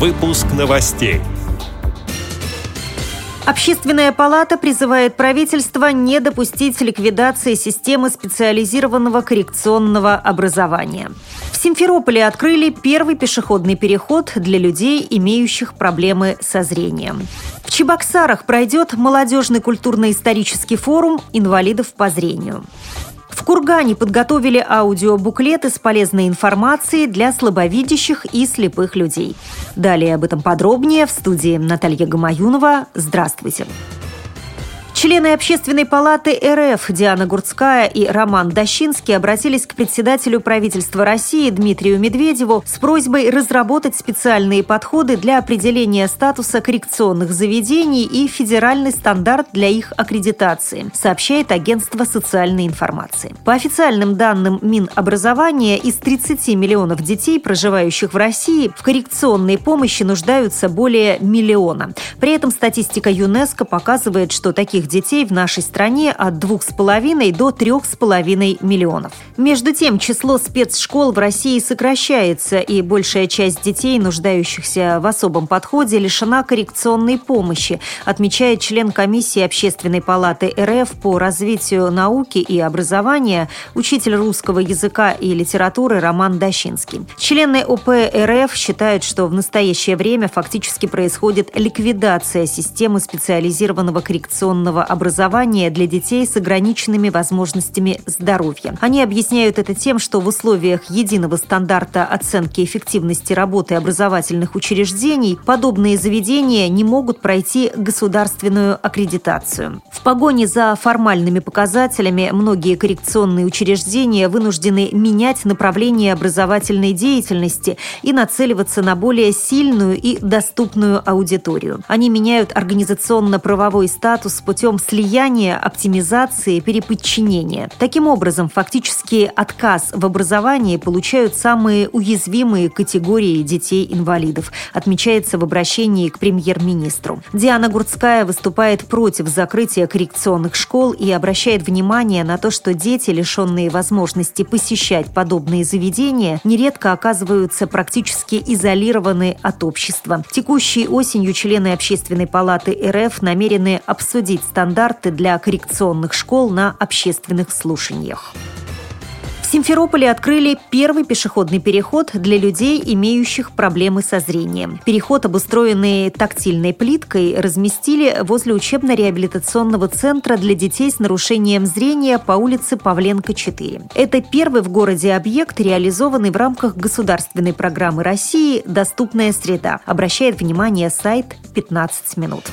Выпуск новостей. Общественная палата призывает правительство не допустить ликвидации системы специализированного коррекционного образования. В Симферополе открыли первый пешеходный переход для людей, имеющих проблемы со зрением. В Чебоксарах пройдет молодежный культурно-исторический форум инвалидов по зрению. Кургане подготовили аудиобуклеты с полезной информацией для слабовидящих и слепых людей. Далее об этом подробнее в студии Наталья Гамаюнова. Здравствуйте. Члены Общественной палаты РФ Диана Гурцкая и Роман Дощинский обратились к председателю правительства России Дмитрию Медведеву с просьбой разработать специальные подходы для определения статуса коррекционных заведений и федеральный стандарт для их аккредитации, сообщает агентство социальной информации. По официальным данным Минобразования, из 30 миллионов детей, проживающих в России, в коррекционной помощи нуждаются более миллиона. При этом статистика ЮНЕСКО показывает, что таких детей в нашей стране от 2,5 до 3,5 миллионов. Между тем, число спецшкол в России сокращается, и большая часть детей, нуждающихся в особом подходе, лишена коррекционной помощи, отмечает член комиссии Общественной палаты РФ по развитию науки и образования, учитель русского языка и литературы Роман Дощинский. Члены ОП РФ считают, что в настоящее время фактически происходит ликвидация системы специализированного коррекционного образования для детей с ограниченными возможностями здоровья. Они объясняют это тем, что в условиях единого стандарта оценки эффективности работы образовательных учреждений подобные заведения не могут пройти государственную аккредитацию. В погоне за формальными показателями многие коррекционные учреждения вынуждены менять направление образовательной деятельности и нацеливаться на более сильную и доступную аудиторию. Они меняют организационно-правовой статус путем путем слияния, оптимизации, переподчинения. Таким образом, фактически отказ в образовании получают самые уязвимые категории детей-инвалидов, отмечается в обращении к премьер-министру. Диана Гурцкая выступает против закрытия коррекционных школ и обращает внимание на то, что дети, лишенные возможности посещать подобные заведения, нередко оказываются практически изолированы от общества. Текущей осенью члены Общественной палаты РФ намерены обсудить стандарты для коррекционных школ на общественных слушаниях. В Симферополе открыли первый пешеходный переход для людей, имеющих проблемы со зрением. Переход, обустроенный тактильной плиткой, разместили возле учебно-реабилитационного центра для детей с нарушением зрения по улице Павленко 4. Это первый в городе объект, реализованный в рамках государственной программы России «Доступная среда», обращает внимание сайт «15 минут».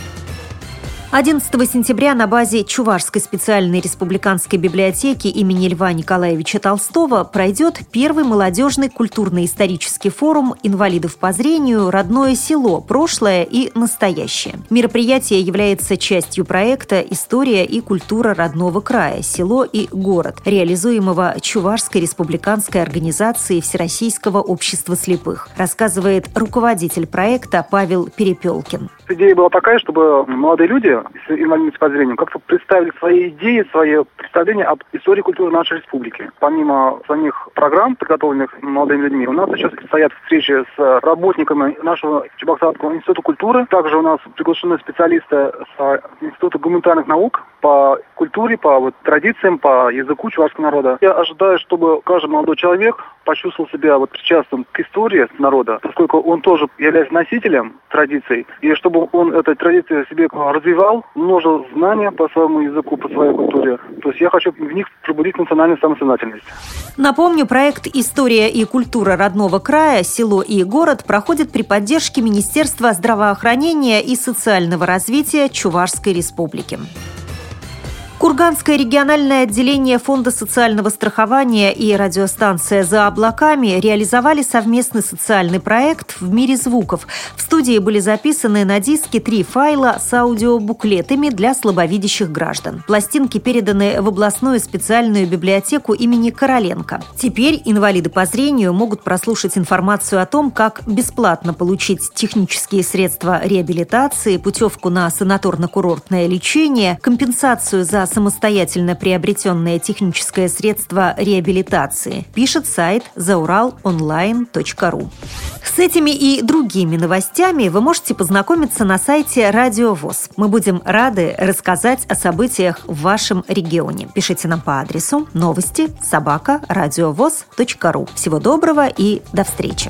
11 сентября на базе Чувашской специальной республиканской библиотеки имени Льва Николаевича Толстого пройдет первый молодежный культурно-исторический форум инвалидов по зрению «Родное село. Прошлое и настоящее». Мероприятие является частью проекта «История и культура родного края. Село и город», реализуемого Чувашской республиканской организацией Всероссийского общества слепых, рассказывает руководитель проекта Павел Перепелкин. Идея была такая, чтобы молодые люди с инвалидностью по зрению как-то представили свои идеи, свои представления об истории культуры нашей республики. Помимо самих программ, подготовленных молодыми людьми, у нас сейчас стоят встречи с работниками нашего Чебоксарского института культуры. Также у нас приглашены специалисты с Института гуманитарных наук по культуре, по вот, традициям, по языку чувашского народа. Я ожидаю, чтобы каждый молодой человек почувствовал себя вот причастным к истории народа, поскольку он тоже является носителем традиций, и чтобы он этой традиции себе развивал, множил знания по своему языку, по своей культуре. То есть я хочу в них пробудить национальную самосознательность. Напомню, проект «История и культура родного края. Село и город» проходит при поддержке Министерства здравоохранения и социального развития Чувашской Республики. Курганское региональное отделение Фонда социального страхования и радиостанция «За облаками» реализовали совместный социальный проект «В мире звуков». В студии были записаны на диске три файла с аудиобуклетами для слабовидящих граждан. Пластинки переданы в областную специальную библиотеку имени Короленко. Теперь инвалиды по зрению могут прослушать информацию о том, как бесплатно получить технические средства реабилитации, путевку на санаторно-курортное лечение, компенсацию за самостоятельно приобретенное техническое средство реабилитации, пишет сайт зауралонлайн.ру. С этими и другими новостями вы можете познакомиться на сайте Радио ВОЗ. Мы будем рады рассказать о событиях в вашем регионе. Пишите нам по адресу новости собака ру. Всего доброго и до встречи!